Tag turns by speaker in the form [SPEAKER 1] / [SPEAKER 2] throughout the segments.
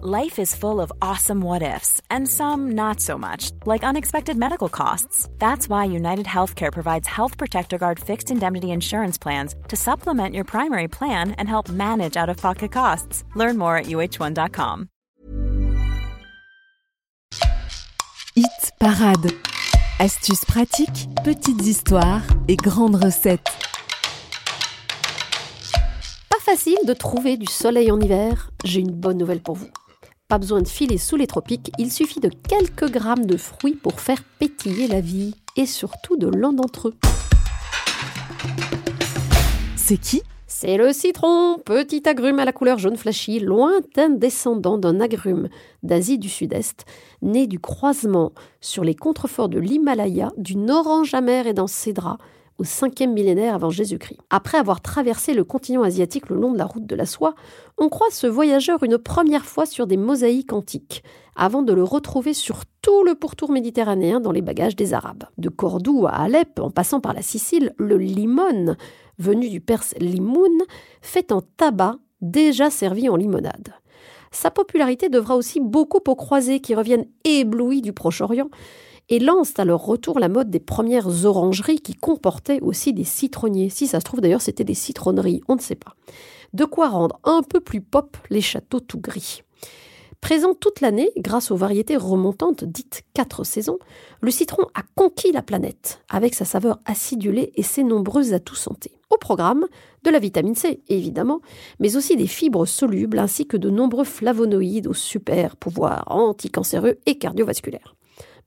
[SPEAKER 1] Life is full of awesome what ifs and some not so much, like unexpected medical costs. That's why United Healthcare provides Health Protector Guard fixed indemnity insurance plans to supplement your primary plan and help manage out of pocket costs. Learn more at uh1.com.
[SPEAKER 2] Hit Parade. Astuces pratiques, petites histoires et grandes recettes.
[SPEAKER 3] Pas facile de trouver du soleil en hiver J'ai une bonne nouvelle pour vous. Pas besoin de filer sous les tropiques, il suffit de quelques grammes de fruits pour faire pétiller la vie, et surtout de l'un d'entre eux.
[SPEAKER 2] C'est qui?
[SPEAKER 3] C'est le citron, petit agrume à la couleur jaune flashy, lointain descendant d'un agrume d'Asie du Sud-Est, né du croisement sur les contreforts de l'Himalaya d'une orange amère et d'un cédra au 5e millénaire avant Jésus-Christ. Après avoir traversé le continent asiatique le long de la route de la soie, on croit ce voyageur une première fois sur des mosaïques antiques, avant de le retrouver sur tout le pourtour méditerranéen dans les bagages des Arabes. De Cordoue à Alep, en passant par la Sicile, le limon, venu du perse limoun, fait un tabac déjà servi en limonade. Sa popularité devra aussi beaucoup aux croisés qui reviennent éblouis du Proche-Orient et lancent à leur retour la mode des premières orangeries qui comportaient aussi des citronniers. Si ça se trouve d'ailleurs c'était des citronneries, on ne sait pas. De quoi rendre un peu plus pop les châteaux tout gris. Présent toute l'année grâce aux variétés remontantes dites quatre saisons, le citron a conquis la planète avec sa saveur acidulée et ses nombreux atouts santé. Au programme, de la vitamine C, évidemment, mais aussi des fibres solubles ainsi que de nombreux flavonoïdes aux super pouvoirs anticancéreux et cardiovasculaires.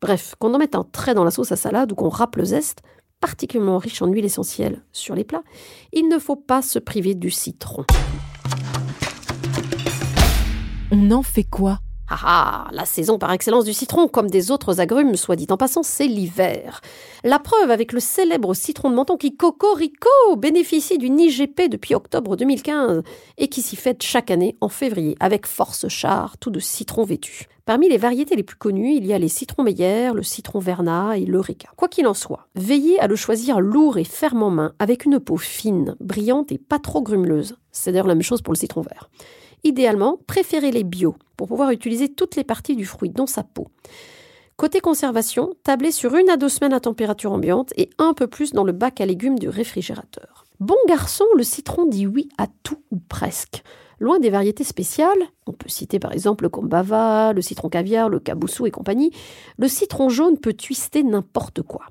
[SPEAKER 3] Bref, qu'on en mette un trait dans la sauce à salade ou qu'on râpe le zeste, particulièrement riche en huile essentielle sur les plats, il ne faut pas se priver du citron.
[SPEAKER 2] On en fait quoi?
[SPEAKER 3] Ah ah, la saison par excellence du citron, comme des autres agrumes, soit dit en passant, c'est l'hiver. La preuve avec le célèbre citron de menton qui, cocorico, bénéficie d'une IGP depuis octobre 2015 et qui s'y fête chaque année en février avec force char, tout de citron vêtu. Parmi les variétés les plus connues, il y a les citrons Meyer, le citron Verna et l'Eureka. Quoi qu'il en soit, veillez à le choisir lourd et ferme en main, avec une peau fine, brillante et pas trop grumeleuse. C'est d'ailleurs la même chose pour le citron vert. Idéalement, préférez les bio pour pouvoir utiliser toutes les parties du fruit, dont sa peau. Côté conservation, tablez sur une à deux semaines à température ambiante et un peu plus dans le bac à légumes du réfrigérateur. Bon garçon, le citron dit oui à tout ou presque. Loin des variétés spéciales, on peut citer par exemple le combava, le citron caviar, le caboussou et compagnie, le citron jaune peut twister n'importe quoi.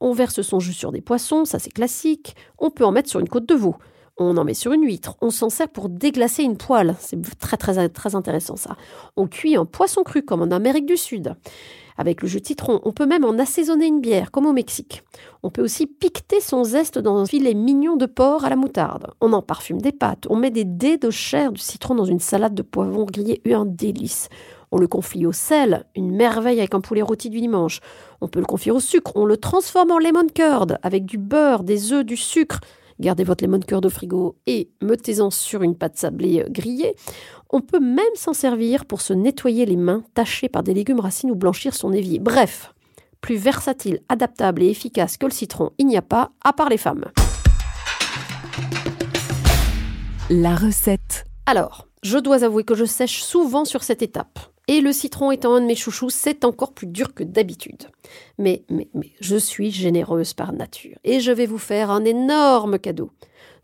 [SPEAKER 3] On verse son jus sur des poissons, ça c'est classique, on peut en mettre sur une côte de veau, on en met sur une huître, on s'en sert pour déglacer une poêle, c'est très très intéressant ça. On cuit un poisson cru comme en Amérique du Sud. Avec le jus de citron, on peut même en assaisonner une bière, comme au Mexique. On peut aussi piqueter son zeste dans un filet mignon de porc à la moutarde. On en parfume des pâtes. On met des dés de chair de citron dans une salade de poivrons grillés, un délice. On le confie au sel, une merveille avec un poulet rôti du dimanche. On peut le confier au sucre, on le transforme en lemon curd avec du beurre, des œufs, du sucre. Gardez votre lemon curd au frigo et mettez-en sur une pâte sablée grillée. On peut même s'en servir pour se nettoyer les mains tachées par des légumes racines ou blanchir son évier. Bref, plus versatile, adaptable et efficace que le citron, il n'y a pas, à part les femmes.
[SPEAKER 2] La recette.
[SPEAKER 3] Alors, je dois avouer que je sèche souvent sur cette étape. Et le citron étant un de mes chouchous, c'est encore plus dur que d'habitude. Mais, mais, mais, je suis généreuse par nature. Et je vais vous faire un énorme cadeau.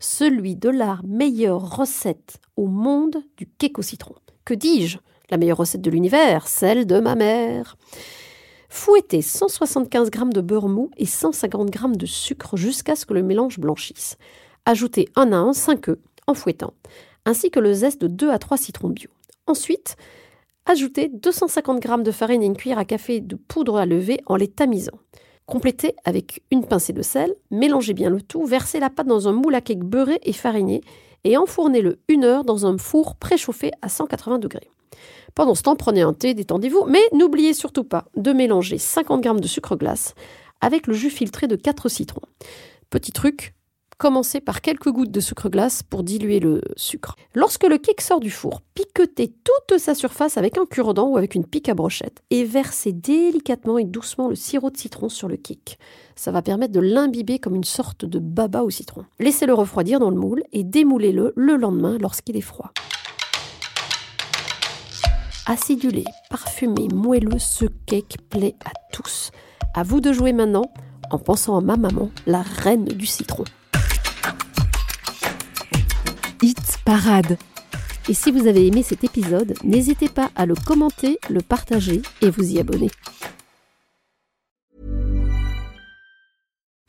[SPEAKER 3] Celui de la meilleure recette au monde du cake au citron. Que dis-je? La meilleure recette de l'univers, celle de ma mère. Fouettez 175 g de beurre mou et 150 g de sucre jusqu'à ce que le mélange blanchisse. Ajoutez un à un 5 œufs en fouettant, ainsi que le zeste de 2 à 3 citrons bio. Ensuite, Ajoutez 250 g de farine et une cuillère à café de poudre à lever en les tamisant. Complétez avec une pincée de sel, mélangez bien le tout, versez la pâte dans un moule à cake beurré et fariné et enfournez-le une heure dans un four préchauffé à 180 degrés. Pendant ce temps, prenez un thé, détendez-vous, mais n'oubliez surtout pas de mélanger 50 g de sucre glace avec le jus filtré de 4 citrons. Petit truc, Commencez par quelques gouttes de sucre glace pour diluer le sucre. Lorsque le cake sort du four, piquetez toute sa surface avec un cure-dent ou avec une pique à brochette et versez délicatement et doucement le sirop de citron sur le cake. Ça va permettre de l'imbiber comme une sorte de baba au citron. Laissez-le refroidir dans le moule et démoulez-le le lendemain lorsqu'il est froid. Acidulé, parfumé, moelleux, ce cake plaît à tous. À vous de jouer maintenant en pensant à ma maman, la reine du citron.
[SPEAKER 2] Parade.
[SPEAKER 3] Et si vous avez aimé cet épisode, n'hésitez pas à le commenter, le partager et vous y abonner.